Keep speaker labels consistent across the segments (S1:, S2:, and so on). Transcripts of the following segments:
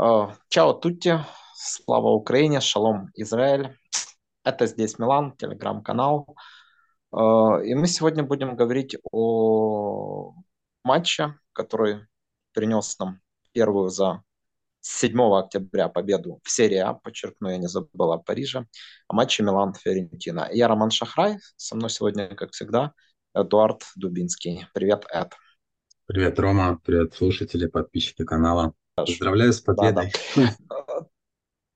S1: Э, Чао, Тутти, слава Украине, шалом, Израиль. Это здесь Милан, телеграм-канал. Э, И мы сегодня будем говорить о матче, который принес нам первую за 7 октября победу в серии А, подчеркну, я не забыл о Париже, о матче Милан-Фиорентина. Я Роман Шахрай, со мной сегодня, как всегда, Эдуард Дубинский. Привет, Эд.
S2: Привет, Рома. Привет, слушатели, подписчики канала. Поздравляю с
S1: Да, да.
S2: победой.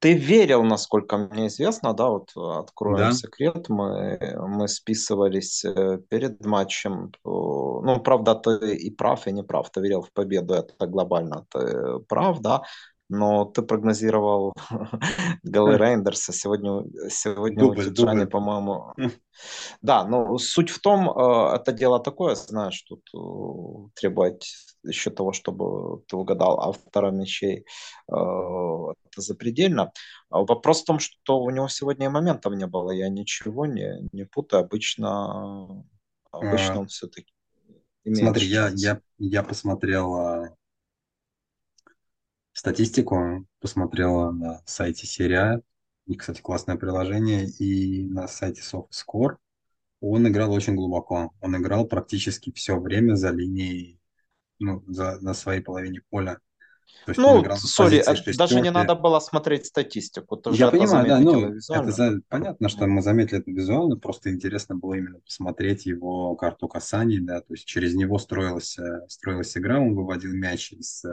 S1: Ты верил, насколько мне известно, да, вот откроем
S2: Да,
S1: секрет, мы, мы списывались э, перед матчем, ну, правда, ты и прав, и не прав, ты верил в победу, это глобально, ты прав, да, но ты прогнозировал голы Рейндерса, сегодня, сегодня у
S2: дубль,
S1: Тиджани,
S2: дубль.
S1: по-моему, да, но суть в том, э, это дело такое, знаешь, тут э, требовать еще того, чтобы ты угадал автора мячей, э, это запредельно. А Вопрос в том, что у него сегодня и моментов не было, я ничего не, не путаю, обычно, обычно
S2: А,
S1: он все-таки имеет
S2: Смотри, я, я, я посмотрел а, статистику, посмотрел на сайте Серия, и, кстати, классное приложение, и на сайте SoftScore он играл очень глубоко. Он играл практически все время за линией, ну, за, на своей половине поля. То есть
S1: Ну, сори, э, даже не надо было смотреть статистику, ты
S2: Я понимаю, да, ну, это за... понятно, что мы заметили это визуально, просто интересно было именно посмотреть его карту касаний, да, то есть через него строилась, э, строилась игра, он выводил мяч из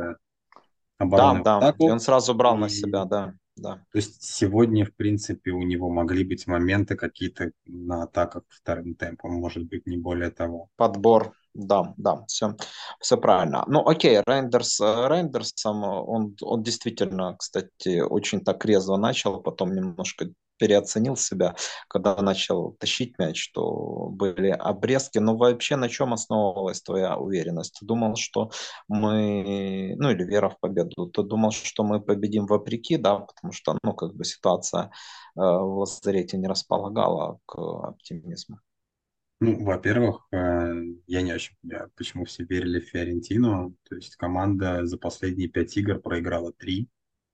S1: Да,
S2: обороны
S1: да, и
S2: атаку,
S1: он сразу брал на себя,
S2: и
S1: да, да.
S2: то есть сегодня, в принципе, у него могли быть моменты какие-то на атаках вторым темпом, может быть, не более того.
S1: Подбор, да, да, все, все правильно. Ну, окей, Рейндерс, э, Рейндерсом, э, он, он действительно, кстати, очень так резво начал, потом немножко переоценил себя, когда начал тащить мяч, что были обрезки. Но вообще на чем основывалась твоя уверенность? Ты думал, что мы, ну или вера в победу, ты думал, что мы победим вопреки, да, потому что, ну, как бы ситуация э, в лазарете не располагала к оптимизму.
S2: Ну, во-первых, э, я не очень понимаю, почему все верили в Фиорентину, то есть команда за последние пять игр проиграла три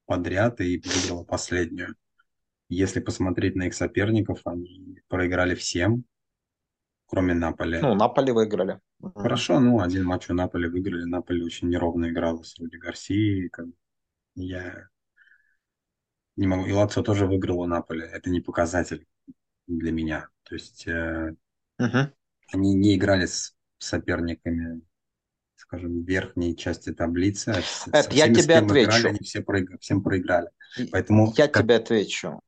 S2: подряд и выиграла последнюю. Если посмотреть на их соперников, они проиграли всем, кроме Наполи.
S1: Ну, Наполи выиграли.
S2: Хорошо, ну, один матч у Наполи выиграли. Наполи очень неровно играла с Руди Гарсией. как Я не могу. И Лацио тоже выиграл у Наполи. Это не показатель для меня. То есть э,
S1: Мгм.
S2: они не играли с соперниками, скажем, верхней части таблицы, а с- со
S1: Эд, я тебе
S2: кем играли,
S1: отвечу.
S2: они все проиграли, всем проиграли. Поэтому,
S1: Я
S2: как
S1: тебе отвечу.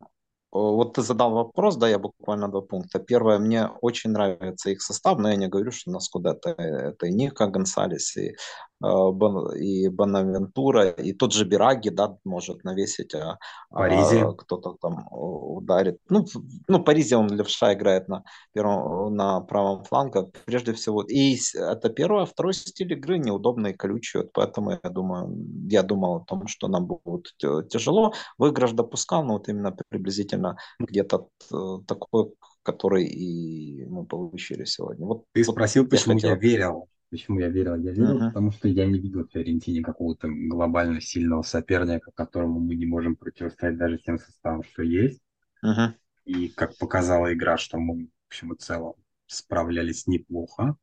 S1: Вот ты задал вопрос, да, я буквально два пункта. Первое, мне очень нравится их состав, но я не говорю, что у нас куда-то это и Ника Гонсалес, и, э, и Бонавентура, и тот же Бираги, да, может навесить, а,
S2: в Паризе,
S1: а кто-то там ударит. Ну, ну, Паризе он левша играет на первом, на правом фланге, прежде всего. И это первое, а второй стиль игры неудобный, колючий, вот поэтому я думаю, я думал о том, что нам будет тяжело. Выигрыш допускал, но вот именно приблизительно где-то э, такой, который и мы получили сегодня. Вот,
S2: ты
S1: вот
S2: спросил,
S1: я
S2: почему я
S1: хотел.
S2: верил. Почему я верил? Я верил,
S1: Мгм,
S2: потому что я не видел в Фиорентине какого-то глобально сильного соперника, которому мы не можем противостоять даже тем составом, что есть.
S1: мгм.
S2: И как показала игра, что мы, в общем и целом, справлялись неплохо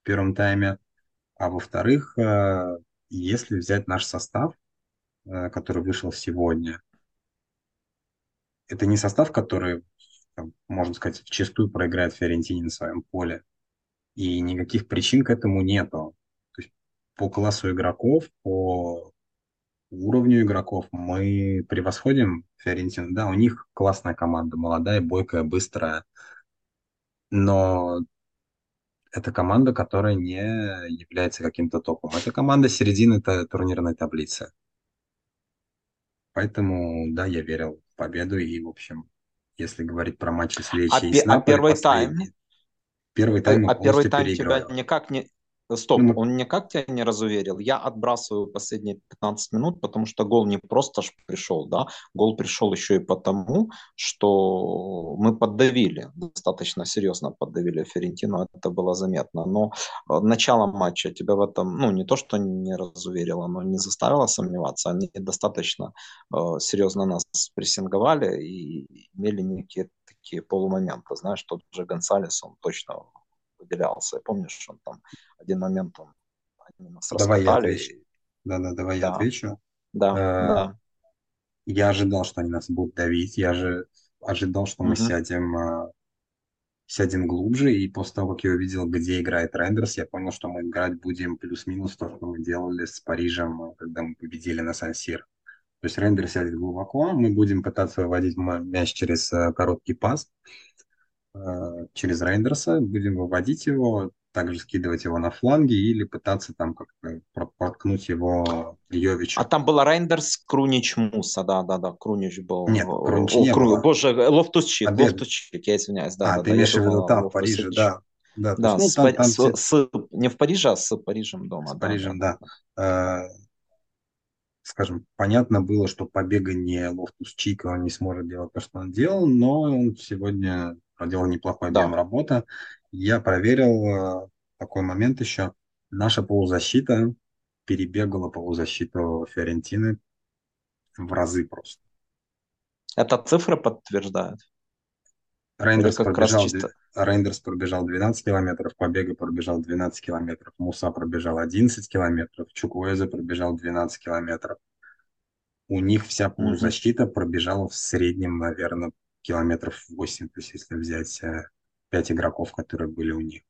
S2: в первом тайме. А во-вторых, э, если взять наш состав, э, который вышел сегодня, это не состав, который, там, можно сказать, вчастую проиграет Фиорентине на своем поле. И никаких причин к этому нету. То есть по классу игроков, по уровню игроков мы превосходим Фиорентину. Да, у них классная команда, молодая, бойкая, быстрая. Но это команда, которая не является каким-то топом. Это команда середины турнирной таблицы. Поэтому, да, я верил в победу. И, в общем, если говорить про матчи
S1: А,
S2: следующие
S1: пе-
S2: с
S1: а
S2: Наполи
S1: первый тайм?
S2: Первый тайм
S1: а первый тайм тебя
S2: переигрывали.
S1: никак не... Стоп,
S2: Ну,
S1: он никак тебя не разуверил. Я отбрасываю последние 15 минут, потому что гол не просто ж пришел, да, гол пришел еще и потому, что мы поддавили, достаточно серьезно поддавили Ферентину, это было заметно. Но э, начало матча тебя в этом, ну, не то, что не разуверило, но не заставило сомневаться. Они достаточно э, серьезно нас прессинговали и имели некие такие полумоменты. Знаешь, тот же Гонсалес, он точно выделялся. Помнишь, он там один момент он, они нас
S2: давай я отвечу. Да-да, давай я
S1: Да.
S2: отвечу.
S1: Да,
S2: Э,
S1: да.
S2: Я ожидал, что они нас будут давить. Я же ожидал, что мы
S1: Мгм.
S2: сядем, э, сядем глубже. И после того, как я увидел, где играет Рейндерс, я понял, что мы играть будем плюс-минус то, что мы делали с Парижем, э, когда мы победили на Сан-Сир. То есть Рейндерс сядет глубоко, мы будем пытаться выводить мяч через э, короткий пас, э, через Рейндерса, будем выводить его, также скидывать его на фланги или пытаться там как-то про- проткнуть его Йовичу.
S1: А там была Рейндерс, Крунич, Муса, да, да, да, Крунич был.
S2: Нет,
S1: о,
S2: не
S1: Кру-
S2: было.
S1: Боже, Лофтус-Чик,
S2: Победа.
S1: Лофтус-Чик, я извиняюсь, да,
S2: а,
S1: да,
S2: ты
S1: да,
S2: имеешь в виду, да, в. Париже, да. Да,
S1: Да,
S2: есть,
S1: с,
S2: ну, там,
S1: Па-
S2: там
S1: с- с- не в Париже, а с Парижем дома.
S2: с
S1: да,
S2: Парижем,
S1: да,
S2: да. Скажем, понятно было, что побега не Лофтус Чика, он не сможет делать то, что он делал, но он сегодня проделал неплохой
S1: Да.
S2: объем работы. Я проверил э, такой момент еще. Наша полузащита перебегала полузащиту Фиорентины в разы просто.
S1: Это цифры подтверждают?
S2: Рейндерс пробежал,
S1: чисто-
S2: Рейндерс пробежал 12 километров, Побега пробежал 12 километров, Муса пробежал 11 километров, Чукуэза пробежал 12 километров. У них вся полузащита пробежала в среднем, наверное, километров 8, то есть если взять 5 игроков, которые были у них.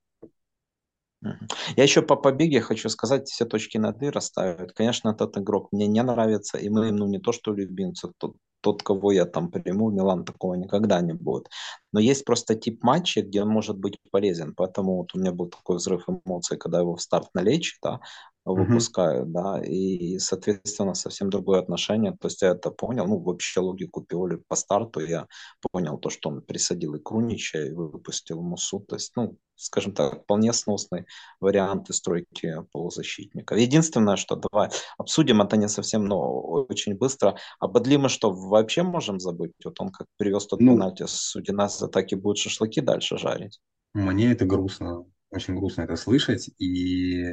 S1: Я еще по побеге хочу сказать, все точки над «и» расставят. Конечно, этот игрок мне не нравится, и мы, ну, не то что любимцы, тот, тот, кого я там приму, Милан такого никогда не будет. Но есть просто тип матча, где он может быть полезен. Поэтому вот у меня был такой взрыв эмоций, когда его в старт на лечи, да, выпускают, да, и, соответственно, совсем другое отношение. То есть я это понял, ну, вообще логику Пиоли по старту я понял то, что он присадил и Крунича, и выпустил Мусу. То есть, ну, скажем так, вполне сносный варианты стройки полузащитника. Единственное, что давай обсудим это не совсем, но очень быстро. А Бадли мы что, вообще можем забыть? Вот он как привез тот
S2: Ну.
S1: пенальти с Удинас атаки будет шашлыки дальше жарить.
S2: Мне это грустно, очень грустно это слышать и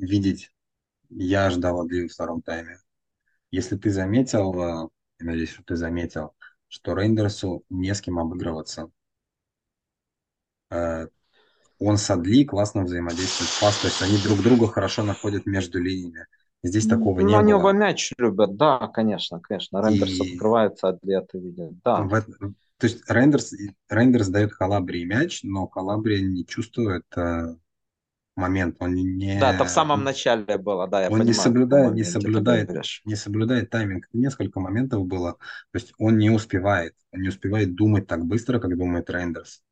S2: видеть. Я ждал Адли в втором тайме. Если ты заметил, э, я надеюсь, что ты заметил, что Рейндерсу не с кем обыгрываться. Э, Он с Адли классно взаимодействует в пас, то есть они друг друга хорошо находят между линиями. Здесь такого
S1: ну,
S2: не
S1: они
S2: было.
S1: оба мяч любят, да, конечно, конечно. Рендерс
S2: И-
S1: открывается, Адли это видит, да.
S2: В то есть Рейндерс, Рейндерс дает Калабрии мяч, но Калабрия не чувствует э, момент. Он не,
S1: Да, это в самом начале было, да, я
S2: он не
S1: понимаю. в
S2: соблюдает- не соблюдает. не соблюдает тайминг. Несколько моментов было. То есть он не успевает. Он не успевает думать так быстро, как думает Рейндерс.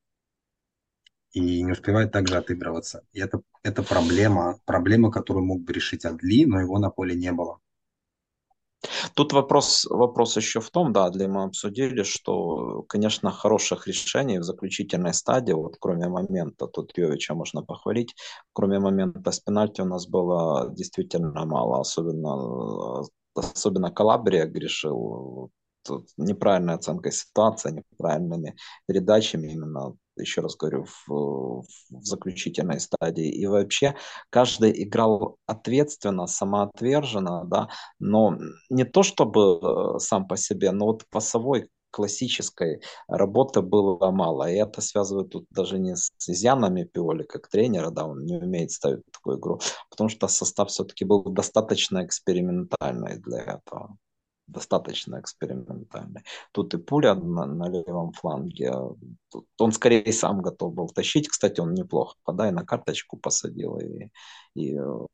S2: И не успевает также отыгрываться. И это, это проблема. Проблема, которую мог бы решить Адли, но его на поле не было.
S1: Тут вопрос, вопрос еще в том, да, для мы обсудили, что, конечно, хороших решений в заключительной стадии, вот кроме момента, тут Йовича можно похвалить, кроме момента с пенальти у нас было действительно мало, особенно, э, особенно Калабрия грешил, неправильная оценка ситуации, неправильными передачами именно, еще раз говорю, в, в заключительной стадии. И вообще каждый играл ответственно, самоотверженно, да, но не то чтобы э, сам по себе, но вот пасовой классической работы было мало. И это связывает тут даже не с изъянами Пиоли как тренера, да, он не умеет ставить такую игру, потому что состав все-таки был достаточно экспериментальный для этого. Достаточно экспериментальный. Тут и пуля на, на левом фланге. Тут он скорее сам готов был тащить. Кстати, он неплохо, да, и на карточку посадил, и, и э,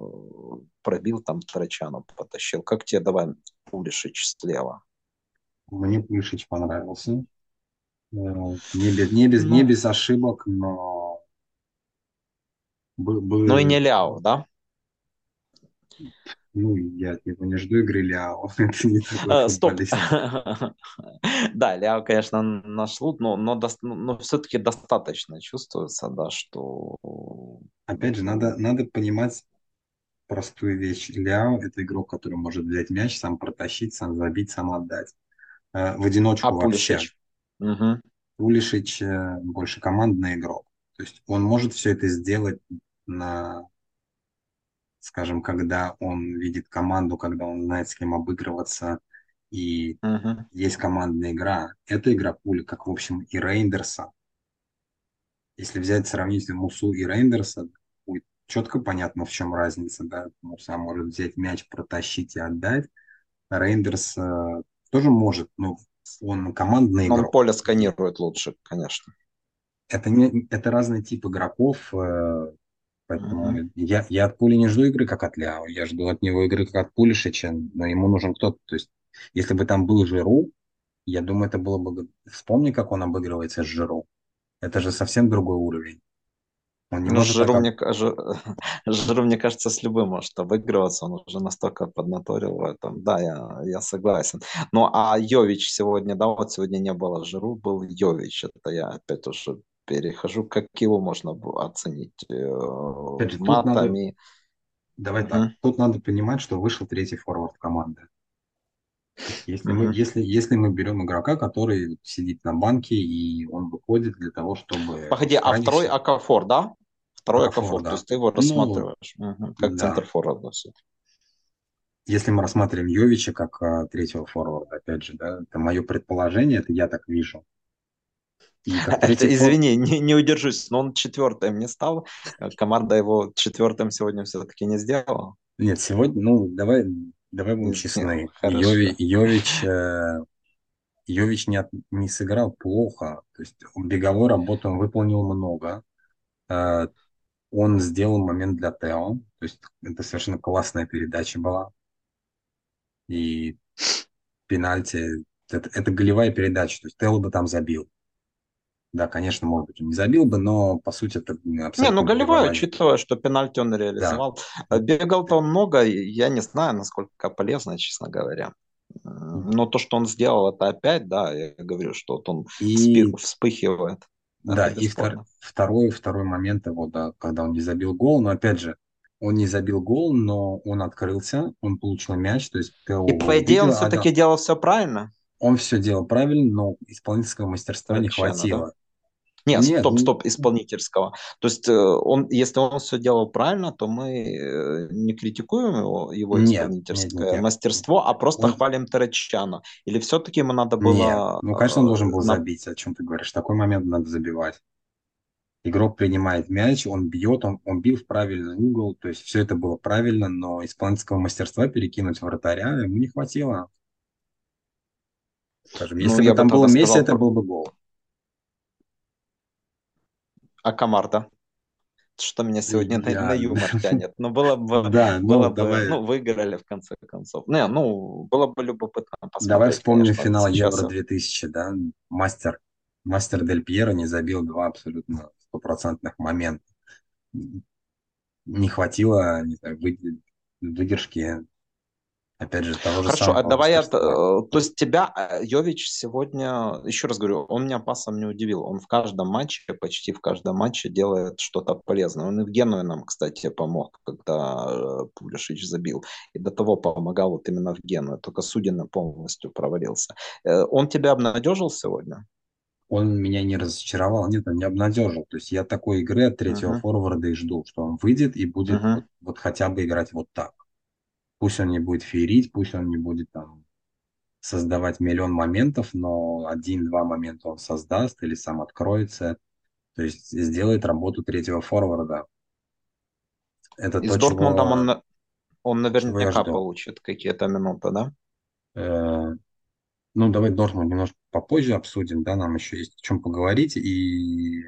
S1: пробил там Тарачану, потащил. Как тебе давай Пулишич слева?
S2: Мне Пулишич понравился. Э, Не без, не без,
S1: Ну.
S2: не без ошибок, но... бы- бы-
S1: Ну и не Ляо, да?
S2: Ну, я от него не жду игры Ляо, это не такой
S1: Э, Стоп. Да, Ляо, конечно, наш лут, но, но, дос- но все-таки достаточно чувствуется, да, что
S2: Опять же, надо, надо понимать простую вещь. Ляо– это игрок, который может взять мяч, сам протащить, сам забить, сам отдать. Э, В
S1: А
S2: одиночку вообще.
S1: Пулишич?
S2: Э, больше командный игрок. То есть он может все это сделать на, скажем, когда он видит команду, когда он знает, с кем обыгрываться, и
S1: Мгм.
S2: есть командная игра. Это игра пули, как, в общем, и Рейндерса. Если взять сравнить Мусу и Рейндерса, будет четко понятно, в чем разница. Да? Муса может взять мяч, протащить и отдать. Рейндерс э, тоже может, но он командный
S1: Он
S2: игрок.
S1: поле сканирует лучше, конечно.
S2: Это, не, это разный тип игроков, э, поэтому
S1: Мгм.
S2: я, я от Пули не жду игры, как от Ляо. Я жду от него игры, как от Пулишича, но ему нужен кто-то. То есть, если бы там был Жиру, я думаю, это было бы... Вспомни, как он обыгрывается с Жиру. Это же совсем другой уровень. Он не
S1: Ну,
S2: может так...
S1: Жиру,
S2: об-
S1: мне, Жиру, мне кажется, с любым может обыгрываться, он уже настолько поднаторил в этом. Да, я, я согласен. Ну, а Йович сегодня, да, вот сегодня не было Жиру, был Йович. Это я опять уже перехожу, как его можно было оценить э,
S2: Опять тут надо...
S1: матами.
S2: Давай так.
S1: Мгм.
S2: Тут надо понимать, что вышел третий форвард команды. Если мы,
S1: Мгм.
S2: если, если мы берем игрока, который сидит на банке, и он выходит для того, чтобы
S1: Погоди, а второй. Акафор, да? Второй
S2: Акафор,
S1: Акафор,
S2: да.
S1: то есть ты его
S2: Ну,
S1: рассматриваешь мгм, как
S2: да.
S1: центр форварда.
S2: Если мы рассматриваем Йовича как а, третьего форварда, опять же, да, это мое предположение, это я так вижу. И как третий
S1: Это,
S2: фор...
S1: извини, не, не удержусь, но он четвертым не стал. Э, Команда его четвертым сегодня все-таки не сделала.
S2: Нет, сегодня, ну, давай, давай будем честны.
S1: хорошо.
S2: Йови, Йович, э, Йович не, от- не сыграл плохо. То есть беговой работы он выполнил много. Э, он сделал момент для Тео. То есть это совершенно классная передача была. И пенальти. Это, это голевая передача. То есть Тео бы там забил. Да, конечно, может быть, он не забил бы, но по сути это м,
S1: Не,
S2: абсолютно
S1: ну голевой, учитывая, что пенальти он
S2: Да.
S1: реализовал. Э, Бегал-то он много, я не знаю, насколько полезно, честно говоря. Но то, что он сделал, это опять, да, я говорю, что вот он
S2: И
S1: вспы- вспыхивает.
S2: да,
S1: Это
S2: и втор- второй, второй момент его, да, когда он не забил гол, но опять же, он не забил гол, но он открылся, он получил мяч, то есть Тео
S1: И по идее он все-таки
S2: отдал.
S1: делал все правильно.
S2: Он все делал правильно, но исполнительского мастерства не
S1: Совершенно, да? Нет,
S2: Нет,
S1: стоп,
S2: ну,
S1: стоп, исполнительского. То есть э, он, если он все делал правильно, то мы э, не критикуем его, его
S2: нет, нет, нет,
S1: исполнительское
S2: нет.
S1: мастерство, а просто
S2: Он,
S1: хвалим Тарачана. Или все-таки ему надо
S2: нет,
S1: было
S2: ну, конечно, он должен
S1: э,
S2: был
S1: на...
S2: забить, о чем ты говоришь. В такой момент надо забивать. Игрок принимает мяч, он бьет, он, он бил в правильный угол, то есть все это было правильно, но исполнительского мастерства перекинуть вратаря ему не хватило. Скажем,
S1: Ну,
S2: если бы
S1: я бы
S2: там было Месси, это был бы гол.
S1: Акамарда. Что меня сегодня на, на юмор тянет. Ну, было бы,
S2: Да,
S1: было
S2: ну,
S1: бы,
S2: давай,
S1: ну, выиграли в конце концов. Не, ну, было бы любопытно
S2: давай
S1: посмотреть,
S2: вспомним
S1: конечно,
S2: финал
S1: сейчас.
S2: Евро 2000, да, мастер, мастер Дель Пьеро не забил два абсолютно стопроцентных момента. Не хватило, не знаю, вы- выдержки, опять же, того же
S1: Хорошо, а
S2: самого
S1: давай я, э, то есть тебя э, Йович сегодня, еще раз говорю, он меня пасом не удивил. Он в каждом матче, почти в каждом матче делает что-то полезное. Он и в Генуе нам, кстати, помог, когда э, Пулишич забил. И до того помогал вот именно в Генуе. Только Судина полностью провалился. Он тебя обнадежил сегодня?
S2: Он меня не разочаровал, нет, он не обнадежил. То есть я такой игры от третьего
S1: Мгм,
S2: форварда и жду, что он выйдет и будет
S1: мгм.
S2: вот, вот хотя бы играть вот так. Пусть он не будет феерить, пусть он не будет там создавать миллион моментов, но один-два момента он создаст или сам откроется. То есть сделает работу третьего форварда. Это
S1: И с
S2: то,
S1: Дортмундом он,
S2: чего,
S1: он
S2: я
S1: наверняка получит какие-то минуты, да?
S2: Э, ну, давай Дортмунд немножко попозже обсудим, да, нам еще есть о чем поговорить. И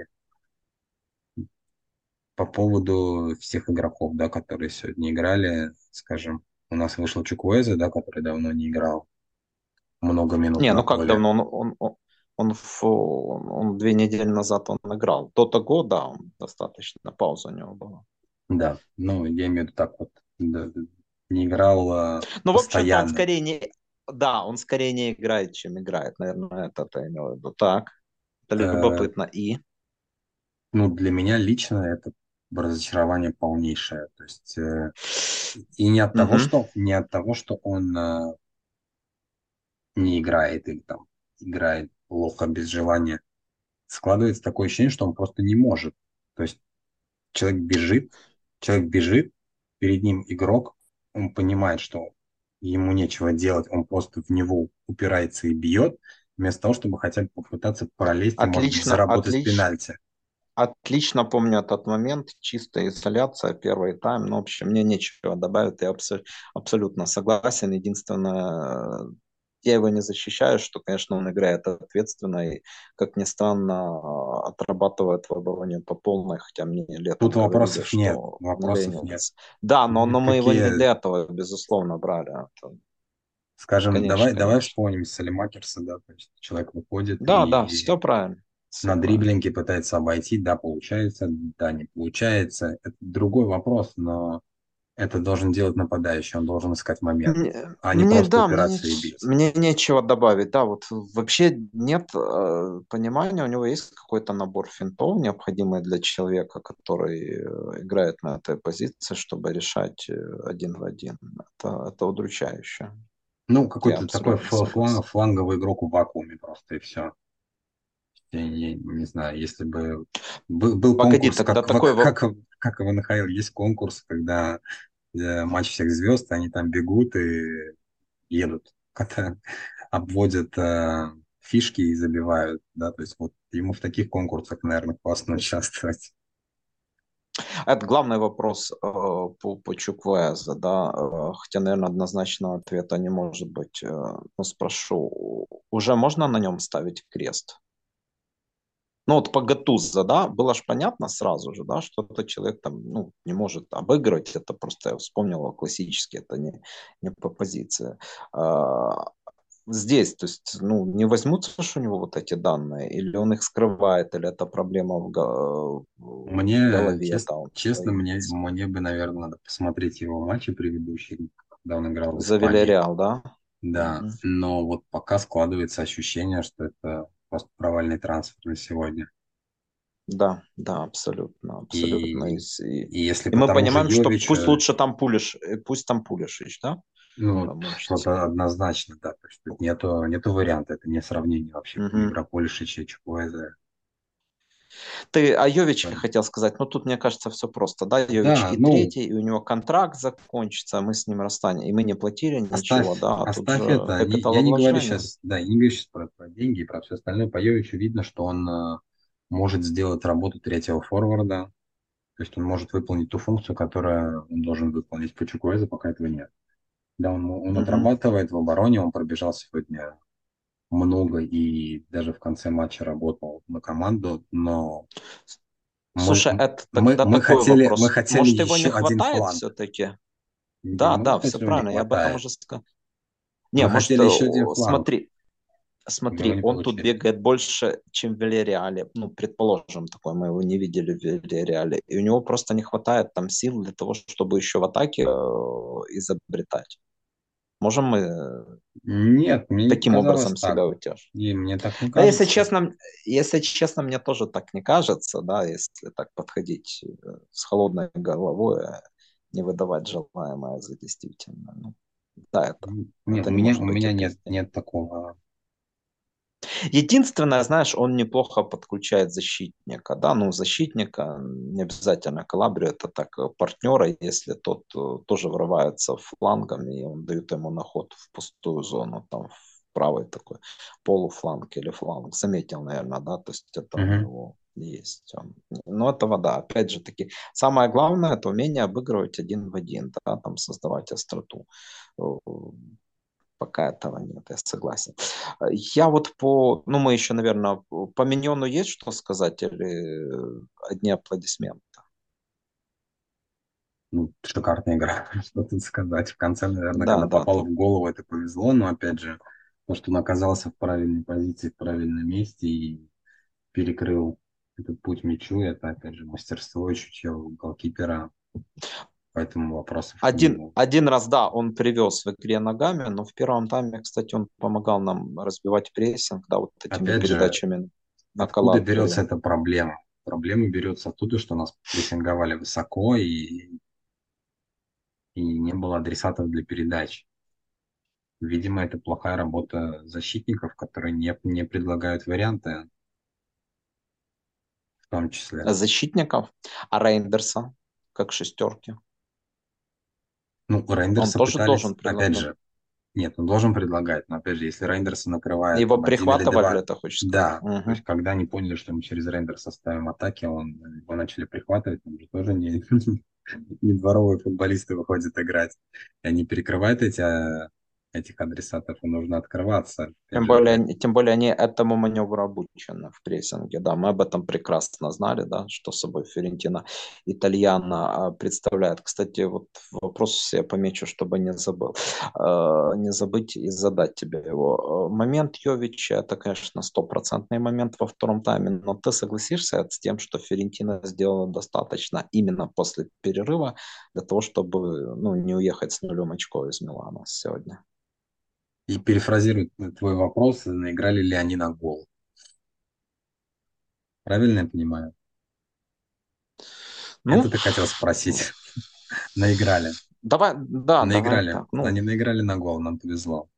S2: по поводу всех игроков, да, которые сегодня играли, скажем, у нас вышел Чукуэзе, да, который давно не играл много минут
S1: Не, ну как
S2: поле.
S1: давно? Он, он, он, он, в- он- он две недели назад он играл. До того, да, он достаточно, пауза у него была.
S2: Да, ну, я имею в виду так вот, да, не играл э,
S1: Ну, в общем-то, он скорее не... Да, он скорее не играет, чем играет. Наверное, это ты имел в виду. Так, это
S2: Э,
S1: любопытно. И?
S2: ну, для меня лично это разочарование полнейшее. То есть, э, и не от того,
S1: Мгм.
S2: что, не от того, что он э, не играет или там играет плохо, без желания. Складывается такое ощущение, что он просто не может. То есть человек бежит, человек бежит, перед ним игрок, он понимает, что ему нечего делать, он просто в него упирается и бьет, вместо того, чтобы хотя бы попытаться пролезть и, может быть,
S1: Отлично,
S2: заработать
S1: отлично.
S2: пенальти.
S1: Отлично помню этот момент. Чистая изоляция, первый тайм. Ну, в общем, мне нечего добавить. Я абсо- абсолютно согласен. Единственное, я его не защищаю, что, конечно, он играет ответственно и, как ни странно, отрабатывает в обороне по полной, хотя мне
S2: Тут
S1: летом говорили,
S2: вопросов нет,
S1: что
S2: вопросов нет.
S1: наленивается. Да, но, но мы его не для этого, безусловно, брали. Это,
S2: скажем, давай,
S1: конечно,
S2: давай
S1: конечно.
S2: вспомним Салимакерса, да, то есть человек выходит
S1: Да, да,
S2: и
S1: все правильно.
S2: На дриблинге пытается обойти, да, получается, да, не получается. Это другой вопрос, но это должен делать нападающий, он должен искать момент,
S1: Мне,
S2: а не
S1: мне,
S2: просто
S1: да, мне,
S2: упираться и
S1: неч-
S2: бить.
S1: мне нечего добавить. Да, вот вообще нет э, понимания, у него есть какой-то набор финтов, необходимый для человека, который э, играет на этой позиции, чтобы решать э, один в один. Это, это удручающе.
S2: Ну, какой-то такой фланговый игрок в вакууме просто, и все. Я, я не знаю, если бы был, был
S1: Погоди,
S2: конкурс, как,
S1: такой вопрос.
S2: как, как в НХЛ есть конкурс, когда э, матч всех звезд, они там бегут и едут, когда обводят э, фишки и забивают, да, то есть вот ему в таких конкурсах, наверное, классно участвовать.
S1: Это главный вопрос э, по, по Чуквезе, да, э, хотя, наверное, однозначного ответа не может быть. Э, но спрошу, уже можно на нем ставить крест? Ну вот по Гатузо, да, было ж понятно сразу же, да, что этот человек там, ну, не может обыгрывать, это просто я вспомнил классически, это не, не по позиции. А, здесь, то есть, ну, не возьмутся ж у него вот эти данные, или он их скрывает, или это проблема в, го- в
S2: Мне,
S1: голове,
S2: чест-
S1: он
S2: честно, мне, мне бы, наверное, надо посмотреть его матчи предыдущие, когда он играл в
S1: за. Вильяреал, да?
S2: Да,
S1: Мгм.
S2: но вот пока складывается ощущение, что это просто провальный трансфер на сегодня.
S1: Да, да, абсолютно, абсолютно. И,
S2: И,
S1: и,
S2: если
S1: и мы понимаем, что пусть лучше там Пулиш, э, пусть там Пулишич, да,
S2: ну, что-то однозначно, да, то есть тут нету, нету варианта, это не сравнение вообще
S1: Мгм.
S2: калибра Полишича и Чукуэзе.
S1: Ты о Йовиче хотел сказать, но тут, мне кажется, все просто, да, Йович
S2: Да,
S1: и
S2: ну,
S1: третий, и у него контракт закончится, а мы с ним расстанем, и мы не платили ничего,
S2: оставь,
S1: да,
S2: оставь
S1: же
S2: это. Не- я не говорю сейчас, да, я не говорю сейчас про, про деньги и про все остальное. По Йовичу видно, что он э, может сделать работу третьего форварда, то есть он может выполнить ту функцию, которую он должен выполнить по Чукуэзе, пока этого нет. Да, он, он
S1: Мгм.
S2: отрабатывает в обороне, он пробежал сегодня много и даже в конце матча работал на команду, но мы,
S1: Слушай, это
S2: мы,
S1: тогда
S2: мы
S1: такой
S2: хотели, мы
S1: вопрос.
S2: хотели
S1: Может, его не хватает все-таки? Да, да,
S2: сказать,
S1: все правильно, я об этом уже сказал. Не,
S2: Мы
S1: может,
S2: еще один фланг,
S1: смотри,
S2: мы
S1: смотри,
S2: не
S1: он тут
S2: получили.
S1: бегает больше, чем в Вильяреале. Ну, предположим, такое, мы его не видели в Вильяреале. И у него просто не хватает там сил для того, чтобы еще в атаке э, изобретать. Можем мы э,
S2: Нет, мне не
S1: таким
S2: показалось
S1: образом себя
S2: так.
S1: утешить?
S2: И мне так не
S1: если
S2: кажется.
S1: честно, если честно, мне тоже так не кажется, да, если так подходить э, с холодной головой, а не выдавать желаемое за действительно. Ну, да, это,
S2: Не,
S1: это
S2: у
S1: не
S2: меня,
S1: может
S2: у меня нет, нет такого.
S1: Единственное, знаешь, он неплохо подключает защитника, да, ну, защитника, не обязательно Калабрию, это так э, партнера, если тот э, тоже врывается флангом, и он дает ему на ход в пустую зону, там, в правый такой полуфланг или фланг, заметил, наверное, да, то есть это у
S2: Мгм.
S1: него есть. Но этого, да, опять же таки, самое главное, это умение обыгрывать один в один, да, там, создавать остроту Э, Пока этого нет, я согласен. Э, Я вот по, ну мы еще, наверное, по Миньону есть что сказать или э, одни аплодисменты?
S2: Ну, шикарная игра, что тут сказать. В конце, наверное,
S1: Да,
S2: когда
S1: да,
S2: попало
S1: тут
S2: в голову, это повезло, но опять же, то, что он оказался в правильной позиции, в правильном месте и перекрыл этот путь мячу, это, опять же, мастерство и чутье голкипера. Поэтому вопросов
S1: один, один раз, да, он привез в игре ногами, но в первом тайме, кстати, он помогал нам разбивать прессинг, да, вот этими Опять передачами же,
S2: на Откуда берется эта проблема? Проблема берется оттуда, что нас прессинговали высоко и, и не было адресатов для передач. Видимо, это плохая работа защитников, которые не, не предлагают варианты в том числе.
S1: Защитников? А Рейндерса как шестерки?
S2: Ну, Рейндерса он тоже пытались, должен предлагать. Опять же, нет, он должен предлагать, но опять же, если Рейндерса накрывает...
S1: Его прихватывали, это
S2: сказать? Да, угу. то есть когда они поняли, что мы через Рейндерса ставим атаки, он, его начали прихватывать, он же тоже не, не дворовые футболисты выходят играть. И они перекрывают эти а, этих адресатов и нужно открываться.
S1: Тем более, тем более они этому маневру обучены в прессинге, да, мы об этом прекрасно знали, да, что собой Ферентина Итальяна представляет. Кстати, вот вопрос все помечу, чтобы не забыл, а, не забыть и задать тебе его. Момент Йовича, это, конечно, стопроцентный момент во втором тайме, но ты согласишься с тем, что Ферентина сделала достаточно именно после перерыва для того, чтобы ну, не уехать с нулем очков из Милана сегодня?
S2: И перефразирую твой вопрос, наиграли ли они на гол. Правильно я понимаю? Ну, Это ты хотел спросить. наиграли.
S1: Давай, да,
S2: наиграли.
S1: Давай
S2: так, ну. Они наиграли на гол, нам повезло.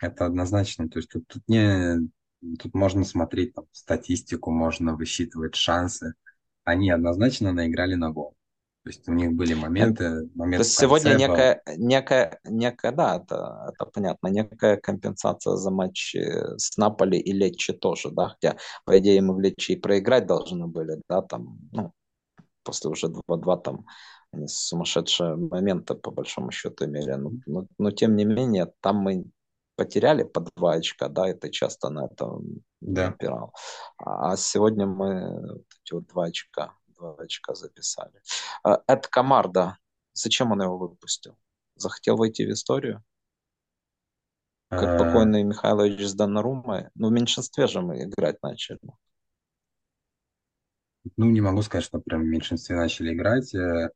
S2: Это однозначно. То есть тут, тут не тут можно смотреть там, статистику, можно высчитывать шансы. Они однозначно наиграли на гол. То есть у них были моменты,
S1: моменты. То есть сегодня некая, некая, некая, да, это, это понятно, некая компенсация за матч с Наполи и Лечи тоже, да, хотя, по идее, мы в Лечи и проиграть должны были, да, там, ну, после уже 2-2 там они сумасшедшие моменты, по большому счету, имели. Но, но, но тем не менее, там мы потеряли по два очка, да, и ты часто на это да. опирал. А, а сегодня мы эти вот два очка два очка записали. А, Эд Камарда, зачем он его выпустил? Захотел войти в историю? Как а. покойный Михайлович с Доннарумой? Ну, в меньшинстве же мы играть начали.
S2: Ну, не могу сказать, что прям в меньшинстве начали играть. Э,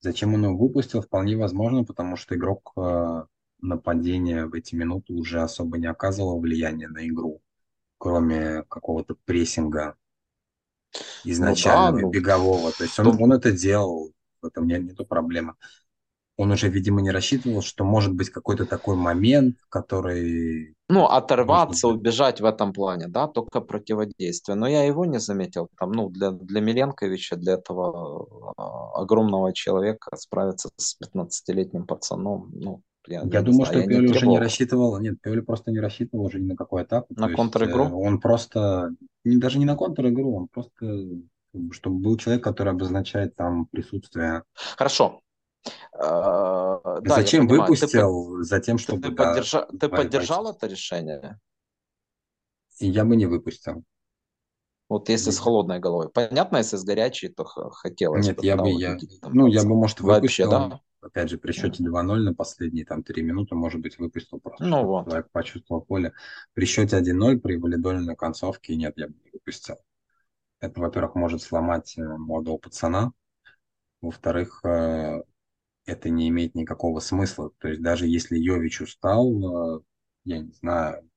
S2: зачем он его выпустил? Вполне возможно, потому что игрок э, нападения в эти минуты уже особо не оказывал влияния на игру, кроме какого-то прессинга изначального, ну, да, ну, бегового. То есть он, он это делал, в этом нет, нету проблемы. Он уже, видимо, не рассчитывал, что может быть какой-то такой момент, который...
S1: Ну, оторваться, может... убежать в этом плане, да, только противодействие. Но я его не заметил. Там, ну, для, для Миленковича, для этого а, огромного человека справиться с 15-летним пацаном, ну,
S2: я, я думаю, знаю, что Пиоли уже не рассчитывал, нет, Пиоли просто не рассчитывал уже ни на какой этап.
S1: На контр-игру? Есть,
S2: он просто, не, даже не на контр-игру, он просто, чтобы был человек, который обозначает там присутствие.
S1: Хорошо.
S2: Uh, Зачем выпустил? Ты, Затем, чтобы...
S1: Ты, да, поддержа, ты поддержал это решение?
S2: Я бы не выпустил.
S1: Вот если с холодной головой. Понятно, если с горячей, то хотелось
S2: Нет, бы. Я бы, я, там, ну, я бы, может, вообще, да? Опять же, при счете 2-0 на последние там 3 минуты, может быть, выпустил просто, ну, вот. человек почувствовал поле. При счете 1-0, при валидольной концовке, нет, я бы не выпустил. Это, во-первых, может сломать э, молодого пацана. Во-вторых, э, это не имеет никакого смысла. То есть даже если Йович устал, э, я не знаю,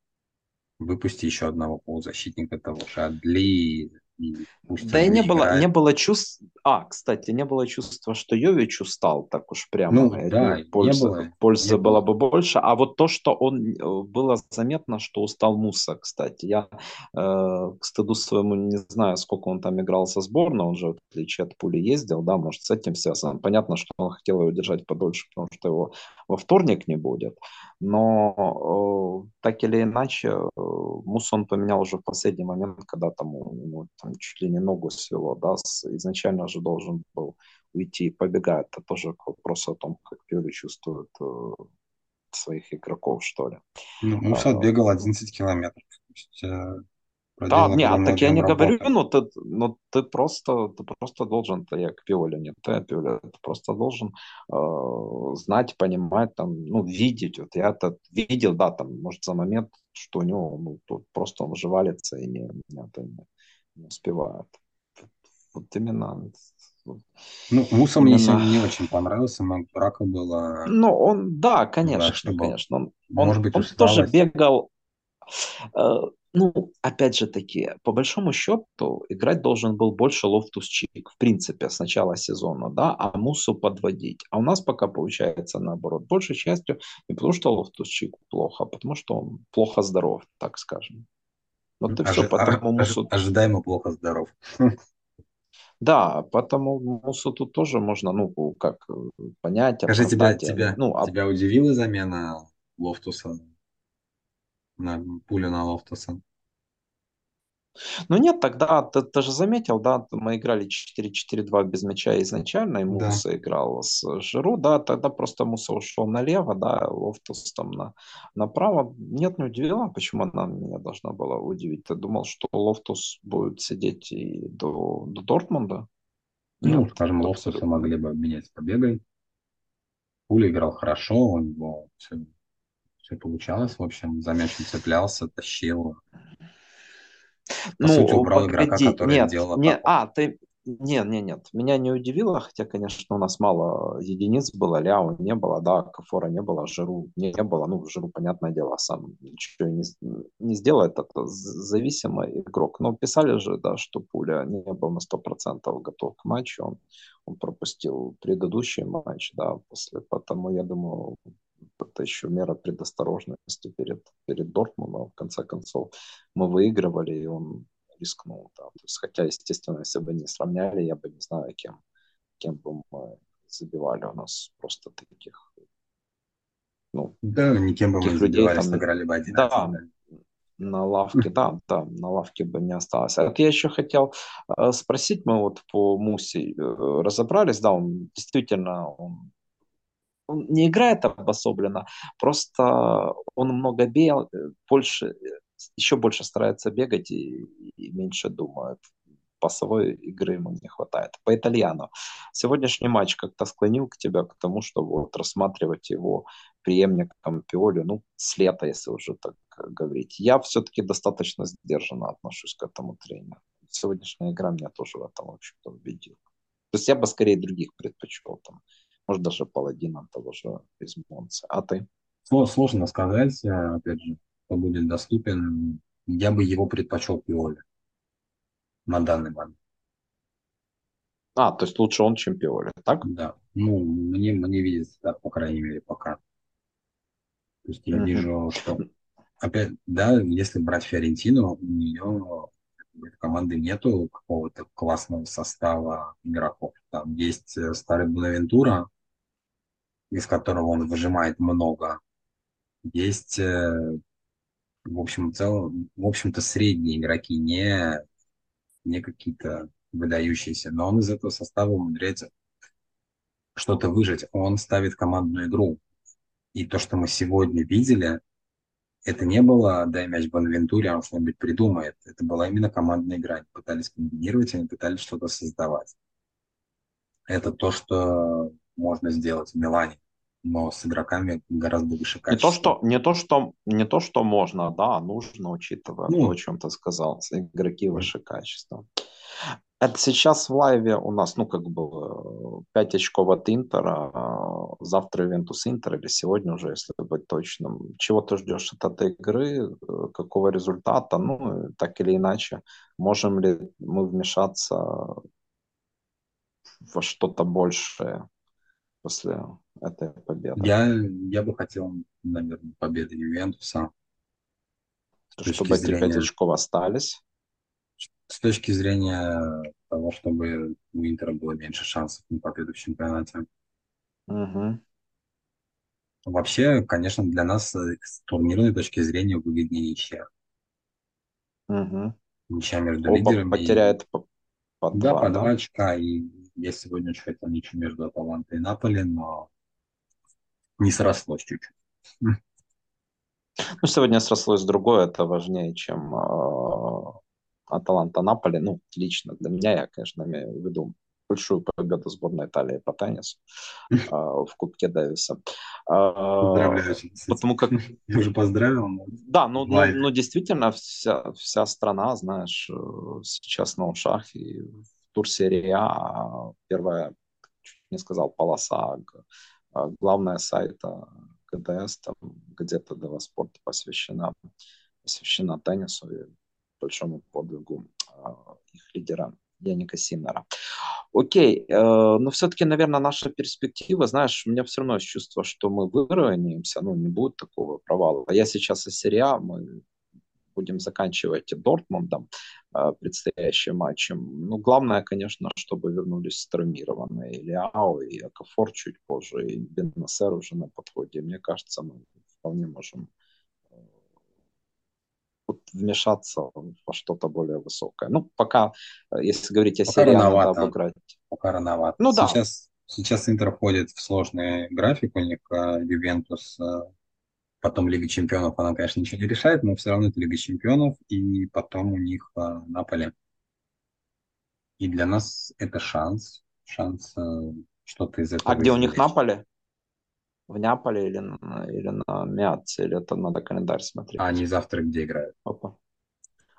S2: выпусти еще одного полузащитника того же Адли,
S1: да и не было, не было чувств... А, кстати, не было чувства, что Йович устал так уж прямо.
S2: Ну, да,
S1: польза,
S2: не было,
S1: польза была было. бы больше. А вот то, что он... Э, было заметно, что устал Муса, кстати. Я, э, к стыду своему, не знаю, сколько он там играл со сборной. Он же, в отличие от пули, ездил, да, может, с этим связано. Понятно, что он хотел его держать подольше, потому что его во вторник не будет. Но э, так или иначе, э, Муса он поменял уже в последний момент, когда там, ну, там чуть ли не ногу свело, да, с, изначально же должен был уйти и побегать. Это тоже к вопросу о том, как Пьюри чувствует э, своих игроков, что ли.
S2: Ну, Муса а, бегал 11 километров. То есть, э,
S1: да, не, а так я не работу. говорю, но ты, но ты просто, ты просто должен, ты я к Пиоле, нет, ты, Пиоле, ты просто должен э, знать, понимать, там, ну, видеть. Вот я это видел, да, там, может, за момент, что у него, ну, тут просто он уже валится и не, не, не, не успевает. Вот именно
S2: Ну, Муса мне сегодня не очень понравился, много брака было.
S1: Ну, он, да, конечно,
S2: Да, чтобы,
S1: конечно. Он,
S2: может
S1: он,
S2: быть,
S1: он тоже
S2: усталость.
S1: бегал. Ну, опять же таки, по большому счету, играть должен был больше Лофтус Чик, в принципе, с начала сезона, да, а Мусу подводить. А у нас пока получается наоборот. Большей частью не потому, что Лофтус Чик плохо, а потому что он плохо здоров, так скажем. Вот и все,
S2: Ожи-
S1: потому
S2: ожи-
S1: Мусу...
S2: ожидаемо плохо здоров.
S1: Да, потому Мусу тут тоже можно, ну, как э, понять,
S2: Скажи, тебя, тебя,
S1: Ну, а
S2: тебя удивила замена Лофтуса на пулю на Лофтуса?
S1: Ну нет, тогда ты, ты же заметил, да, мы играли 4-4-2 без мяча изначально, и
S2: Да.
S1: Муса играл с Жиру, да, тогда просто Муса ушел налево, да, Лофтус там на, направо. Нет, не удивило, почему она меня должна была удивить. Ты думал, что Лофтус будет сидеть и до, до Дортмунда?
S2: Ну,
S1: Нет,
S2: скажем, Лофтуса могли бы обменять с Побегой. Пуля играл хорошо, у него все, все получалось. В общем, за мячом цеплялся, тащил. По сути,
S1: Ну,
S2: убрал игрока,
S1: погоди,
S2: который
S1: нет,
S2: делал
S1: не,
S2: атаку.
S1: а, ты, нет, нет, нет, меня не удивило, хотя, конечно, у нас мало единиц было, Ляо не было, да, Окафора не было, Жиру не было, ну, Жиру, понятное дело, сам ничего не, не сделает, это зависимый игрок, но писали же, да, что Пуля не был на 100% готов к матчу, он, он пропустил предыдущий матч, да, после, потому я думаю, это еще мера предосторожности перед, перед Дортмундом, в конце концов, мы выигрывали, и он рискнул. Да. То есть, хотя, естественно, если бы не сравняли, я бы не знаю, кем, кем бы мы забивали. У нас просто таких, ну,
S2: Да, никем бы мы забивались,
S1: там,
S2: сыграли бы 1-1.
S1: да,
S2: да.
S1: на лавке, да, да, на лавке бы не осталось. А вот я еще хотел э, спросить, мы вот по Муси э, разобрались, да, он действительно, он он не играет обособленно, просто он много бегал, э, больше, еще больше старается бегать и, и меньше думает. Пасовой игры ему не хватает. По итальяну. Сегодняшний матч как-то склонил к тебя к тому, чтобы вот рассматривать его преемником Пиоли, ну, с лета, если уже так говорить. Я все-таки достаточно сдержанно отношусь к этому тренеру. Сегодняшняя игра меня тоже в этом, в общем-то, убедила. То есть я бы скорее других предпочел там может, даже паладина того же Безмонца. А ты?
S2: Сло- Сложно сказать, э, опять же, кто будет доступен. Я бы его предпочел Пиоле на данный момент.
S1: А, то есть лучше он, чем Пиоли, так?
S2: Да. Ну, мне, мне видится так, по крайней мере, пока. То есть я вижу, что опять, да, если брать Фиорентину, у нее команды нету какого-то классного состава игроков. Там есть э, старый Бонавентура, из которого он выжимает много. Есть, э, в общем, целом, в общем-то, средние игроки, не, не какие-то выдающиеся, но он из этого состава умудряется что-то выжить. Он ставит командную игру. И то, что мы сегодня видели, это не было «дай мяч Бонавентуре, а он что-нибудь придумает». Это была именно командная игра. Они пытались комбинировать, они пытались что-то создавать. Это то, что можно сделать в Милане, но с игроками гораздо выше
S1: Не то,
S2: качества.
S1: что, не, то, что, не то, что можно, да, нужно, учитывая
S2: Ну,
S1: то, о чем ты сказал, игроки выше качества. Это сейчас в лайве у нас, ну, как бы, 5 очков от Интера, а завтра Ювентус Интер, или сегодня уже, если быть точным. Чего ты ждешь от этой игры, какого результата, ну, так или иначе, можем ли мы вмешаться во что-то большее после этой победы?
S2: я, я бы хотел, наверное, победы Ювентуса
S1: Чтобы эти 5
S2: зрения,
S1: очков остались.
S2: С точки зрения того, чтобы у Интера было меньше шансов на победу в чемпионате.
S1: Мгм.
S2: Вообще, конечно, для нас э, с турнирной точки зрения выгоднее ничья.
S1: Мгм.
S2: Ничья между
S1: Оба
S2: лидерами.
S1: потеряют по, по
S2: Да,
S1: два,
S2: по
S1: да?
S2: два очка. И я сегодня очень хотел ничью между Аталантой и Наполи, но не срослось чуть-чуть.
S1: Ну, сегодня срослось другое, это важнее, чем э, Аталанта Наполи. Ну, лично для меня, я, конечно, имею в виду большую победу сборной Италии по теннису э, в Кубке Дэвиса. Э,
S2: Поздравляю
S1: потому как,
S2: Я уже поздравил, но
S1: да, ну, ну, ну, действительно, вся, вся страна, знаешь, э, сейчас на ушах, и тур серии А, первая, чуть не сказал, полоса, главная сайта ГДС, там где-то Дева Спорт посвящена, посвящена теннису и большому подвигу их лидера Яника Синнера. Окей, э, но все-таки, наверное, наша перспектива, знаешь, у меня все равно есть чувство, что мы выровняемся, ну, не будет такого провала. А я сейчас из серии а, мы будем заканчивать Дортмундом э, предстоящим матчем. Ну, главное, конечно, чтобы вернулись травмированные Ляо и Акафор чуть позже, и Беннасер уже на подходе. Мне кажется, мы вполне можем вмешаться во что-то более высокое. Ну, пока, э, если говорить о серии, надо обыграть.
S2: Пока рановато. Ну, да. Сейчас, сейчас Интер входит в сложный график, у них Ювентус Потом Лига Чемпионов, она, конечно, ничего не решает, но все равно это Лига Чемпионов, и потом у них а, Наполе. И для нас это шанс, шанс а, что-то из этого.
S1: А где у них Наполе? В Неаполе или, или на Миаце, или это надо календарь смотреть?
S2: А они завтра где играют?
S1: Опа.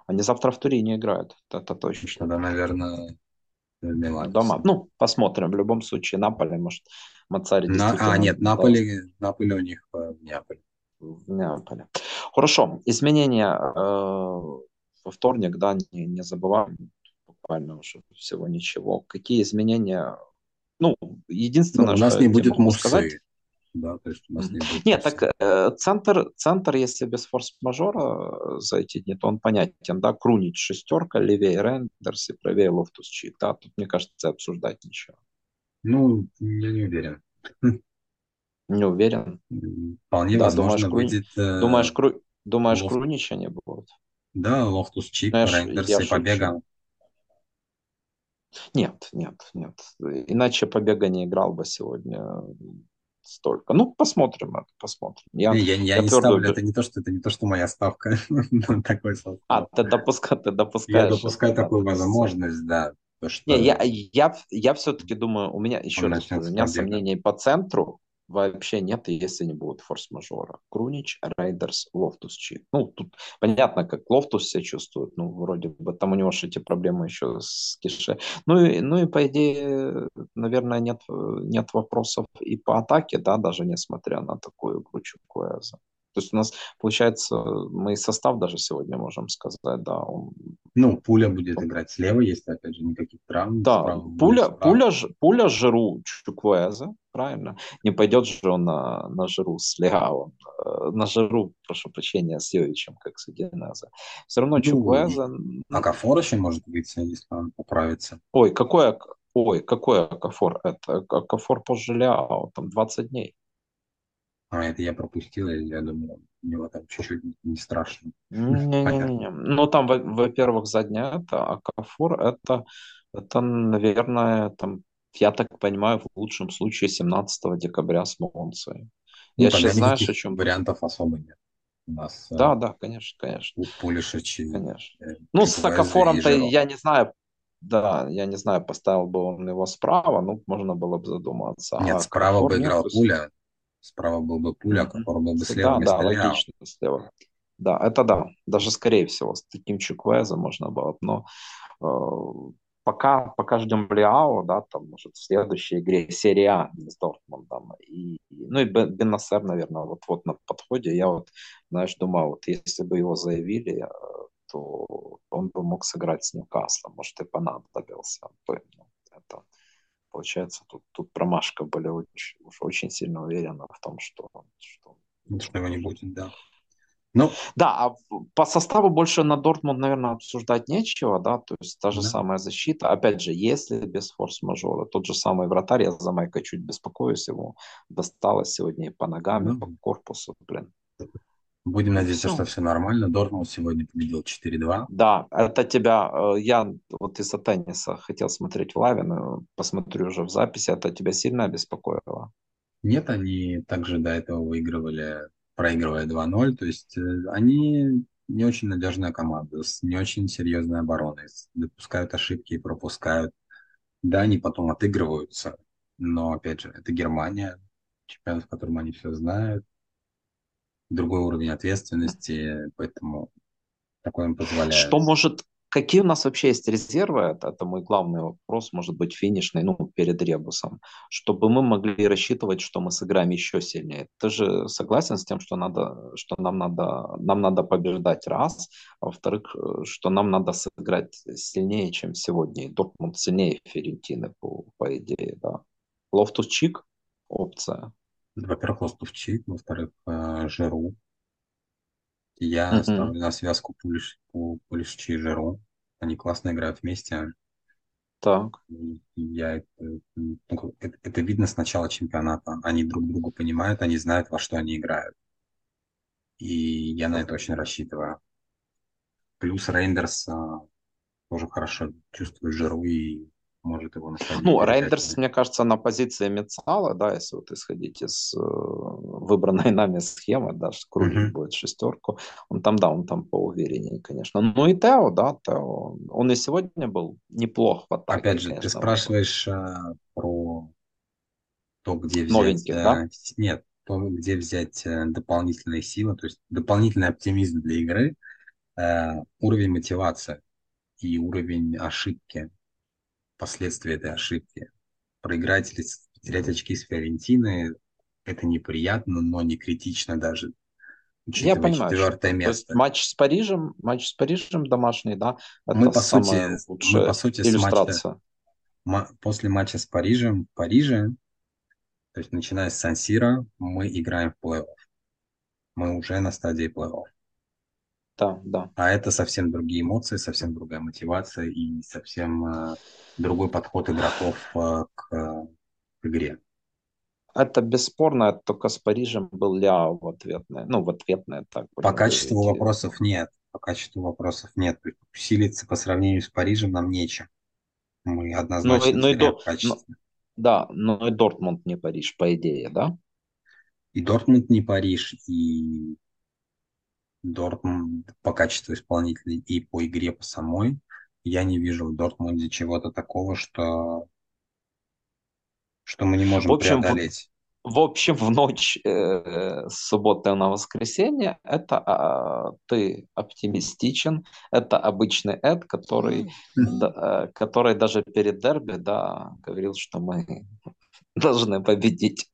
S1: Они завтра в Турине играют, это точно.
S2: Тогда, наверное,
S1: Милан. Дома. Ну, посмотрим. В любом случае, Наполе, может, Маццарри
S2: На... А, нет, Наполе, Наполе у них в Неаполе
S1: в Неаполе. Хорошо, изменения э, во вторник, да, не, не забываем, буквально уже всего ничего. Какие изменения? Ну, единственное,
S2: ну, у нас не будет Мусы. Сказать, да, то есть у нас
S1: не будет Нет, так э, центр, центр, если без форс-мажора зайти, нет, он понятен, да, Крунич шестерка, левее Рендерс и правее Лофтус Чик, да, тут, мне кажется, обсуждать ничего.
S2: Ну, я не уверен.
S1: Не уверен.
S2: Вполне да, возможно
S1: думаешь,
S2: выйдет...
S1: Э, думаешь, Кру... думаешь Лоф... Крунича не будет?
S2: Да, Лофтус Чик, Рейндерс и Побега.
S1: Нет, нет, нет. Иначе Побега не играл бы сегодня столько. Ну, посмотрим это, посмотрим.
S2: Я, я, я, я не ставлю, это не то, что это не то, что моя ставка такой
S1: состав. А, ты, допуска, ты допускаешь.
S2: Я допускаю такую возможность, да.
S1: То, что... Не, я, я, я все-таки думаю, у меня еще раз, у меня сомнений по центру, вообще нет, если не будет форс-мажора. Крунич, Рейндерс, Лофтус Чик. Ну, тут понятно, как Лофтус себя чувствует, ну, вроде бы, там у него же эти проблемы еще с Кише. Ну и, ну и по идее, наверное, нет, нет вопросов и по атаке, да, даже несмотря на такую игру Чукуэза. То есть у нас, получается, мы состав даже сегодня можем сказать, да. Он...
S2: Ну, пуля будет он... играть слева, если, опять же, никаких травм.
S1: Да, пуля, пуля, пуля Жиру Чуквеза, правильно? Не пойдет же он на, на Жиру с Легао, э, на Жиру, прошу прощения, с Йовичем, как с Удинеза. Все равно ну, Чуквеза...
S2: А Кафор еще может быть, если он поправится.
S1: Ой, какой, ой, какой Акафор? Это Акафор позже Леао, там 20 дней.
S2: А, это я пропустил, я думаю, у него там чуть-чуть не страшно.
S1: Не-не-не. Ну, там, во-первых, задняя это, а Кафур это, это, наверное, там, я так понимаю, в лучшем случае 17 декабря с Монцией.
S2: Ну, я сейчас знаешь, о чем... Вариантов особо нет.
S1: У нас, да, э, да, конечно, конечно.
S2: У Пулишичи.
S1: Конечно. Э, ну, с Акафором-то я не знаю, да, я не знаю, поставил бы он его справа, ну, можно было бы задуматься.
S2: Нет, а справа бы играл Пуля, Справа был бы пуля, который был бы слева
S1: Да, да, логично, слева. Да, это да. Даже скорее всего с таким Чуквезом можно было. Но э, пока, пока ждем Лиао, да, там, может, в следующей игре серия А с Дортмундом. И, ну и Беннасер, наверное, вот-вот на подходе. Я вот, знаешь, думаю, вот если бы его заявили, э, то он бы мог сыграть с Ньюкаслом. Может, и понадобился бы. Ну, это получается, тут, тут промашка были очень, уж очень сильно уверены в том, что,
S2: что, что его не будет, да.
S1: Ну, да, а по составу больше на Дортмунд, наверное, обсуждать нечего, да, то есть та же да. самая защита. Опять же, если без форс-мажора, тот же самый вратарь, я за Майка чуть беспокоюсь, ему досталось сегодня и по ногам, и по корпусу, блин.
S2: Будем надеяться, все. что все нормально. Дортмунд сегодня победил 4-2.
S1: Да, это тебя, э, я вот из-за тенниса хотел смотреть в лаве, но посмотрю уже в записи, это тебя сильно обеспокоило?
S2: Нет, они также до этого выигрывали, проигрывая 2-0, то есть э, они не очень надежная команда, с не очень серьезной обороной, допускают ошибки и пропускают. Да, они потом отыгрываются, но, опять же, это Германия, чемпионат, в котором они все знают, другой уровень ответственности, поэтому такое им позволяет.
S1: Что может, Какие у нас вообще есть резервы? Это, мой главный вопрос, может быть, финишный, ну, перед ребусом, чтобы мы могли рассчитывать, что мы сыграем еще сильнее. Ты же согласен с тем, что, надо, что нам, надо, нам надо побеждать раз, а во-вторых, э, что нам надо сыграть сильнее, чем сегодня. И Дортмунд сильнее Фиорентины, по, по идее, да. Лофтус-Чик опция.
S2: Во-первых, Лофтус-Чик, во-вторых, э, Жиру, я
S1: Мгм.
S2: ставлю на связку Пулиш, Пу- Пулишчи и Жиру. Они классно играют вместе.
S1: Так.
S2: И Я это, ну, как- это, это видно с начала чемпионата. Они друг друга понимают, они знают, во что они играют. И я на это очень рассчитываю. Плюс Рейндерс а, тоже хорошо чувствует Жиру и может его насадить
S1: Ну, Рейндерс, мне кажется, на позиции Мецала, да, если вот исходить из э, выбранной нами схемы, да, Крулич
S2: Мгм.
S1: будет шестерку, он там, да, он там поувереннее, конечно. Ну и Тео, да, Тео, он и сегодня был неплох в атаке,
S2: Опять же, ты
S1: конечно.
S2: спрашиваешь а, про то, где взять...
S1: Новеньких, да?
S2: э, с- Нет, то, где взять э, дополнительные силы, то есть дополнительный оптимизм для игры, э, уровень мотивации и уровень ошибки, последствия этой ошибки. Проиграть или потерять очки с Фиорентины, это неприятно, но не критично даже,
S1: Я
S2: учитывая
S1: понимаю, что
S2: четвертое
S1: то есть
S2: место.
S1: матч с Парижем, матч с Парижем домашний, да,
S2: Мы,
S1: это
S2: по сути, мы, по сути, с матча,
S1: иллюстрация.
S2: ма- после матча с Парижем, в Париже, то есть начиная с Сан-Сиро, мы играем в плей-офф. Мы уже на стадии плей-офф.
S1: Да, да.
S2: А это совсем другие эмоции, совсем другая мотивация и совсем э, другой подход игроков э, к, э, к игре.
S1: Это бесспорно, только с Парижем был Ляо в ответное, ну, в ответное, так
S2: По качеству
S1: говорить.
S2: вопросов нет. По качеству вопросов нет. Усилиться по сравнению с Парижем нам нечем. Мы
S1: Ну, и,
S2: однозначно
S1: ну и
S2: теряем
S1: до,
S2: в
S1: ну, да, но и Дортмунд не Париж, по идее, да?
S2: И Дортмунд не Париж, и Дортмунд по качеству исполнителей и по игре по самой. Я не вижу в Дортмунде чего-то такого, что, что мы не
S1: В
S2: можем
S1: общем, в,
S2: преодолеть.
S1: в общем, в ночь э, с субботы на воскресенье это а, ты оптимистичен, это обычный Эд, который, да, э, который даже перед дерби, да, говорил, что мы должны победить.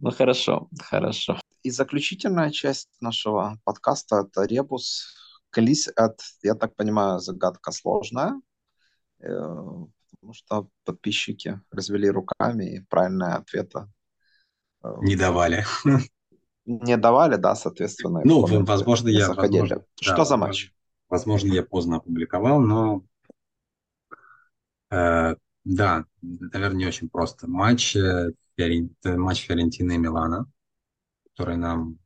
S1: Ну хорошо, хорошо. И заключительная часть нашего подкаста это ребус. Колись, это, я так понимаю, загадка сложная, э, потому что подписчики развели руками и правильные ответы э,
S2: Не давали.
S1: не давали, да, соответственно,
S2: Ну, возможно, я,
S1: заходили.
S2: возможно,
S1: Что
S2: да,
S1: за матч?
S2: возможно, я поздно опубликовал, но э, да, наверное, не очень просто. Матч, э, матч Фиорентины и Милана, который нам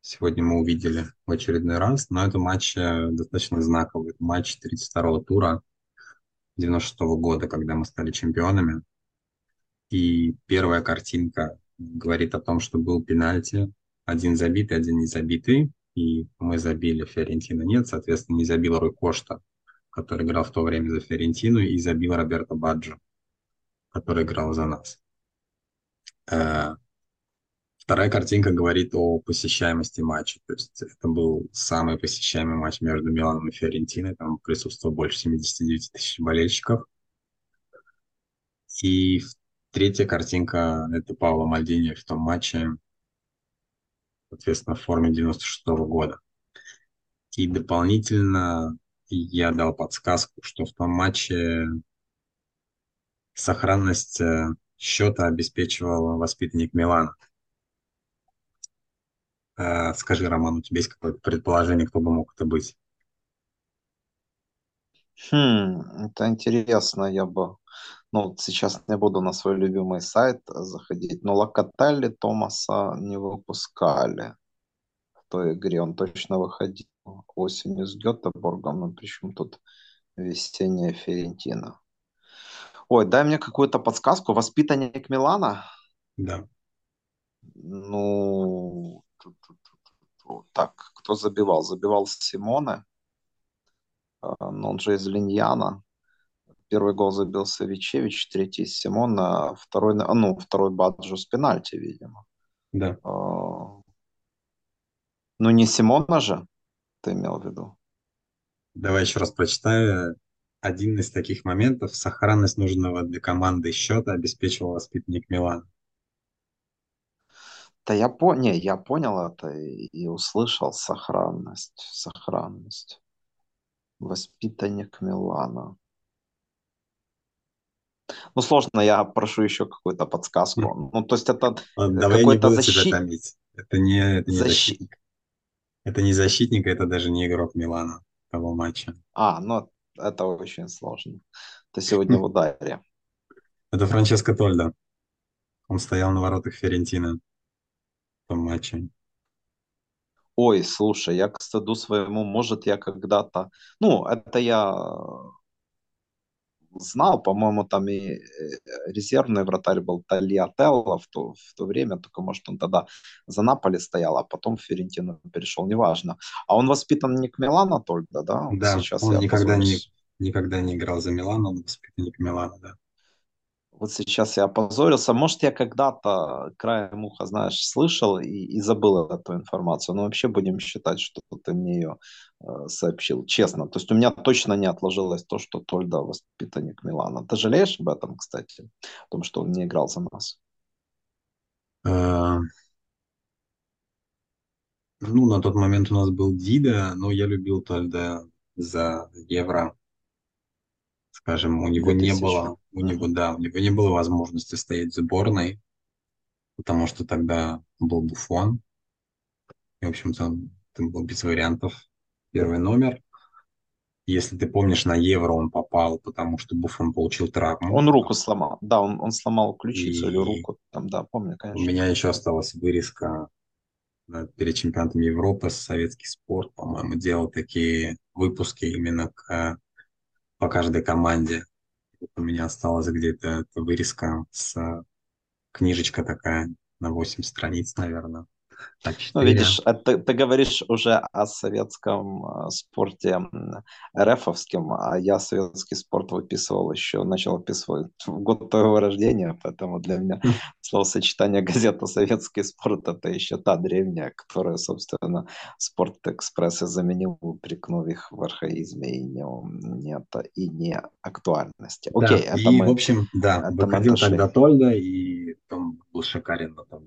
S2: сегодня мы увидели в очередной раз, но это матч э, достаточно знаковый. Матч 32-го тура 96-го года, когда мы стали чемпионами. И первая картинка говорит о том, что был пенальти, один забитый, один не забитый, и мы забили, Фиорентина нет, соответственно, не забил Рой Кошта, который играл в то время за Фиорентину, и забил Роберто Баджо, который играл за нас. Э, Вторая картинка говорит о посещаемости матча. То есть это был самый посещаемый матч между Миланом и Фиорентиной. Там присутствовало больше 79 тысяч болельщиков. И третья картинка – это Пауло Мальдини в том матче, соответственно, в форме 96 года. И дополнительно я дал подсказку, что в том матче сохранность э, счета обеспечивал воспитанник Милана. Э, Скажи, Роман, у тебя есть какое-то предположение, кто бы мог это быть?
S1: Хм, это интересно, я бы... Ну, сейчас не буду на свой любимый сайт заходить, но Локотелли Томаса не выпускали в той игре. Он точно выходил осенью с Гетеборгом, но причем тут весенняя Ферентина. Ой, дай мне какую-то подсказку. Воспитанник Милана?
S2: Да.
S1: Ну, так, кто забивал? Забивал Симоне, а, но он же из Линьяна. Первый гол забил Савичевич, третий Симона, второй, ну, второй Баджо с пенальти, видимо.
S2: Да.
S1: А, Ну, не Симона же, ты имел в виду?
S2: Давай еще раз прочитаю. Один из таких моментов. Сохранность нужного для команды счета обеспечивал воспитанник Милана.
S1: Да я, по... не, я понял это и, и услышал сохранность, сохранность. Воспитанник Милана. Ну, сложно, я прошу еще какую-то подсказку. Ну, то есть это
S2: Давай я не буду защит... тебя томить. Это не, это не Защ... защитник. Это не защитник, это даже не игрок Милана того матча.
S1: А, ну это очень сложно. Это сегодня в ударе.
S2: Это Франческо Тольда. Он стоял на воротах Ферентина в том матче.
S1: Ой, слушай, я к стыду своему, может, я когда-то... Ну, это я знал, по-моему, там и э, резервный вратарь был Тальятелло в то, в то время, только, может, он тогда за Наполи стоял, а потом в Ферентину перешел, неважно. А он воспитан не к Милану только, да?
S2: Да, Сейчас он никогда не, никогда не играл за Милан, он воспитанник Милана, да
S1: вот сейчас я опозорился. Может, я когда-то краем уха, знаешь, слышал и, и забыл эту информацию. Но вообще будем считать, что ты мне ее э, сообщил. Честно. То есть у меня точно не отложилось то, что Тольда воспитанник Милана. Ты жалеешь об этом, кстати? О том, что он не играл за нас?
S2: А... Ну, на тот момент у нас был Дида, но я любил Тольда за Евро скажем, у него не было, у него, да, у него не было возможности стоять в сборной, потому что тогда был Буфон. И, в общем-то, там был без вариантов первый номер. Если ты помнишь, на Евро он попал, потому что Буфон получил травму.
S1: Он руку сломал. Да, он, он сломал ключицу и... или руку. Там, да, помню, конечно.
S2: У меня еще осталась вырезка да, перед чемпионатом Европы советский спорт, по-моему, делал такие выпуски именно к по каждой команде. У меня осталась где-то вырезка с книжечка такая на 8 страниц, наверное.
S1: Ну, видишь, ты, ты говоришь уже о советском э, спорте РФовском, а я советский спорт выписывал еще, начал выписывать в год твоего рождения, поэтому для меня хм. словосочетание газета «Советский спорт» — это еще та древняя, которая, собственно, «Спорт-экспресс» и заменил, упрекнув их в архаизме и не, нет, и не актуальности.
S2: Окей, да, это и, мы, в общем, да, выходил тогда Тольда, и там был шикарен, но там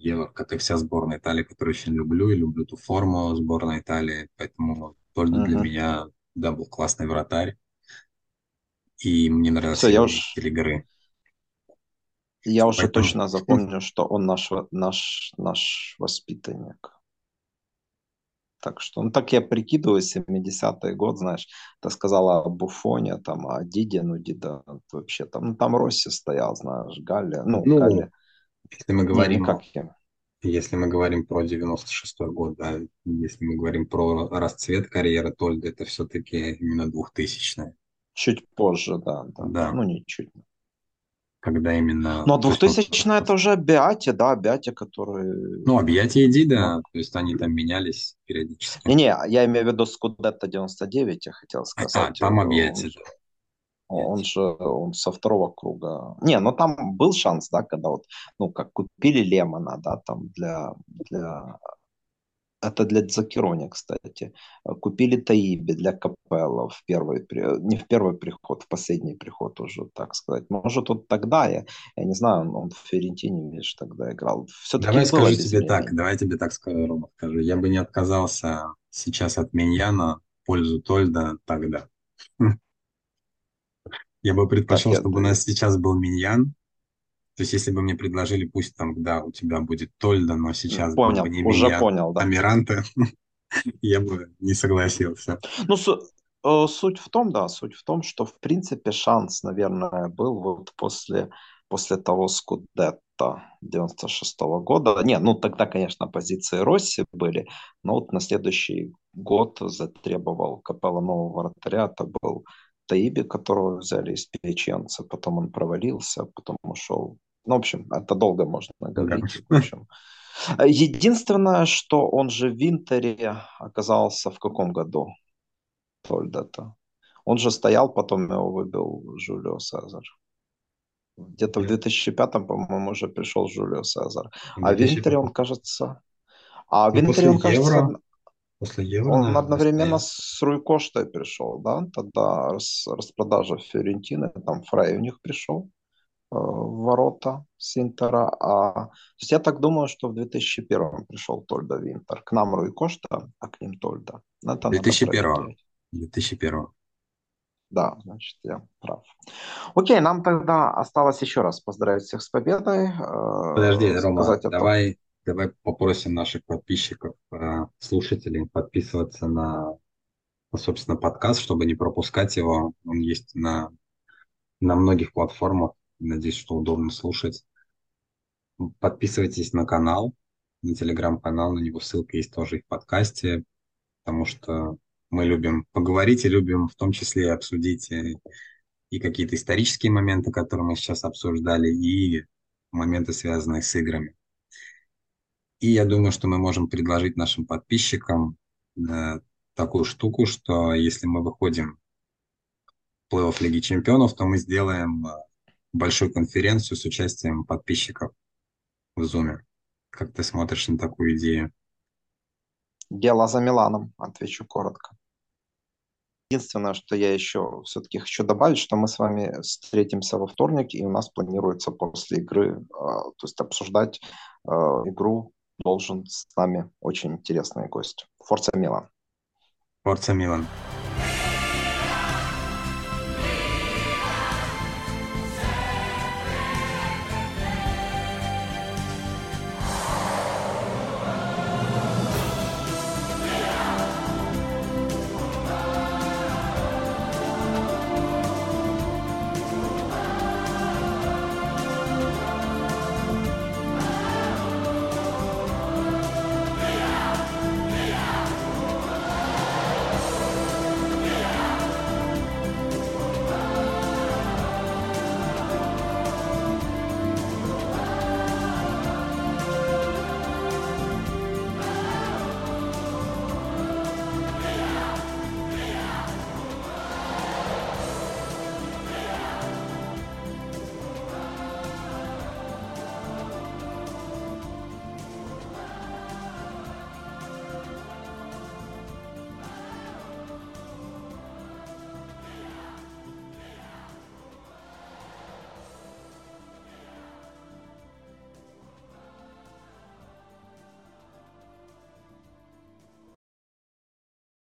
S2: вся сборная Италии, которую очень люблю, и люблю ту форму сборной Италии, поэтому Тольда uh-huh. для меня, да, был классный вратарь, и мне нравился Все,
S1: я уж...
S2: стиль игры.
S1: Я уже Поэтому... точно запомню, что он наш, наш, наш воспитанник. Так что, ну так я прикидываю, 70-й год, знаешь, ты сказала о Буфоне, там, о Диде, ну Дида вообще там, ну там Росси стоял, знаешь, Галли, ну, ну Галли.
S2: Если мы говорим, не, не если мы говорим про 96-й год, да, если мы говорим про расцвет карьеры Тольда, это все-таки именно 2000-е.
S1: Чуть позже, да, да, да. ну не чуть
S2: когда именно...
S1: Ну, а 2000 это уже Биати, да, Биати, который...
S2: Ну, а Биати и Дида, то есть они там менялись периодически.
S1: Не-не, я имею в виду Скудетто 99, я хотел сказать. А,
S2: там Абьяти, да.
S1: Он же он со второго круга. Не, ну там был шанс, да, когда вот, ну, как купили Лемона, да, там для, для это для Дзакирони, кстати. Купили Таиби для Капелла в первый, не в первый приход, в последний приход уже, так сказать. Может, вот тогда, я, я не знаю, он в Ферентине, видишь, тогда играл.
S2: Все-таки Давай скажу тебе так, давай тебе так скажу, Рома, скажу. Я бы не отказался сейчас от Миньяна в пользу Тольда тогда. Я бы предпочел, чтобы у нас сейчас был Миньян, то есть, если бы мне предложили, пусть там, да, у тебя будет Тольда, но сейчас
S1: понял,
S2: бы не
S1: уже меня, понял, да.
S2: Амиранта, я бы не согласился.
S1: Ну, э, суть в том, да, суть в том, что, в принципе, шанс, наверное, был вот после, после того Скудетта 96 -го года. Не, ну, тогда, конечно, позиции Росси были, но вот на следующий год затребовал Капелла нового вратаря, это был Таиби, которого взяли из печенца, потом он провалился, потом ушел ну, в общем, это долго можно говорить. В общем. Единственное, что он же в Винтере оказался в каком году? Тольдата. Он же стоял, потом его выбил Жулио Сезар. Где-то в 2005-м, по-моему, уже пришел Жулио Сезар. А в Винтере он, кажется... А в ну, Винтере он, кажется...
S2: После Евро,
S1: Он
S2: наверное,
S1: одновременно
S2: стоит.
S1: с Руй Коштой пришел, да? Тогда рас- распродажа Фиорентины, там Фрей у них пришел э, в ворота с Интера. А, то есть я так думаю, что в 2001 пришел Тольда в Интер. К нам Руй Кошта, а к ним Тольда. Но Это надо
S2: 2001.
S1: проверять.
S2: 2001.
S1: Да, значит, я прав. Окей, нам тогда осталось еще раз поздравить всех с победой. э,
S2: Подожди, Рома, давай, давай попросим наших подписчиков, э, слушателей подписываться на, собственно, подкаст, чтобы не пропускать его. Он есть на, на многих платформах. Надеюсь, что удобно слушать. Подписывайтесь на канал, на телеграм-канал, на него ссылка есть тоже и в подкасте, потому что мы любим поговорить и любим в том числе обсудить и, и какие-то исторические моменты, которые мы сейчас обсуждали, и моменты, связанные с играми. И я думаю, что мы можем предложить нашим подписчикам э, такую штуку, что если мы выходим в плей-офф Лиги Чемпионов, то мы сделаем э, большую конференцию с участием подписчиков в Zoom. Как ты смотришь на такую идею?
S1: дело за Миланом, отвечу коротко. Единственное, что я еще все-таки хочу добавить, что мы с вами встретимся во вторник, и у нас планируется после игры, э, то есть обсуждать игру должен с нами очень интересный гость. Форца Милан.
S2: Форца Милан.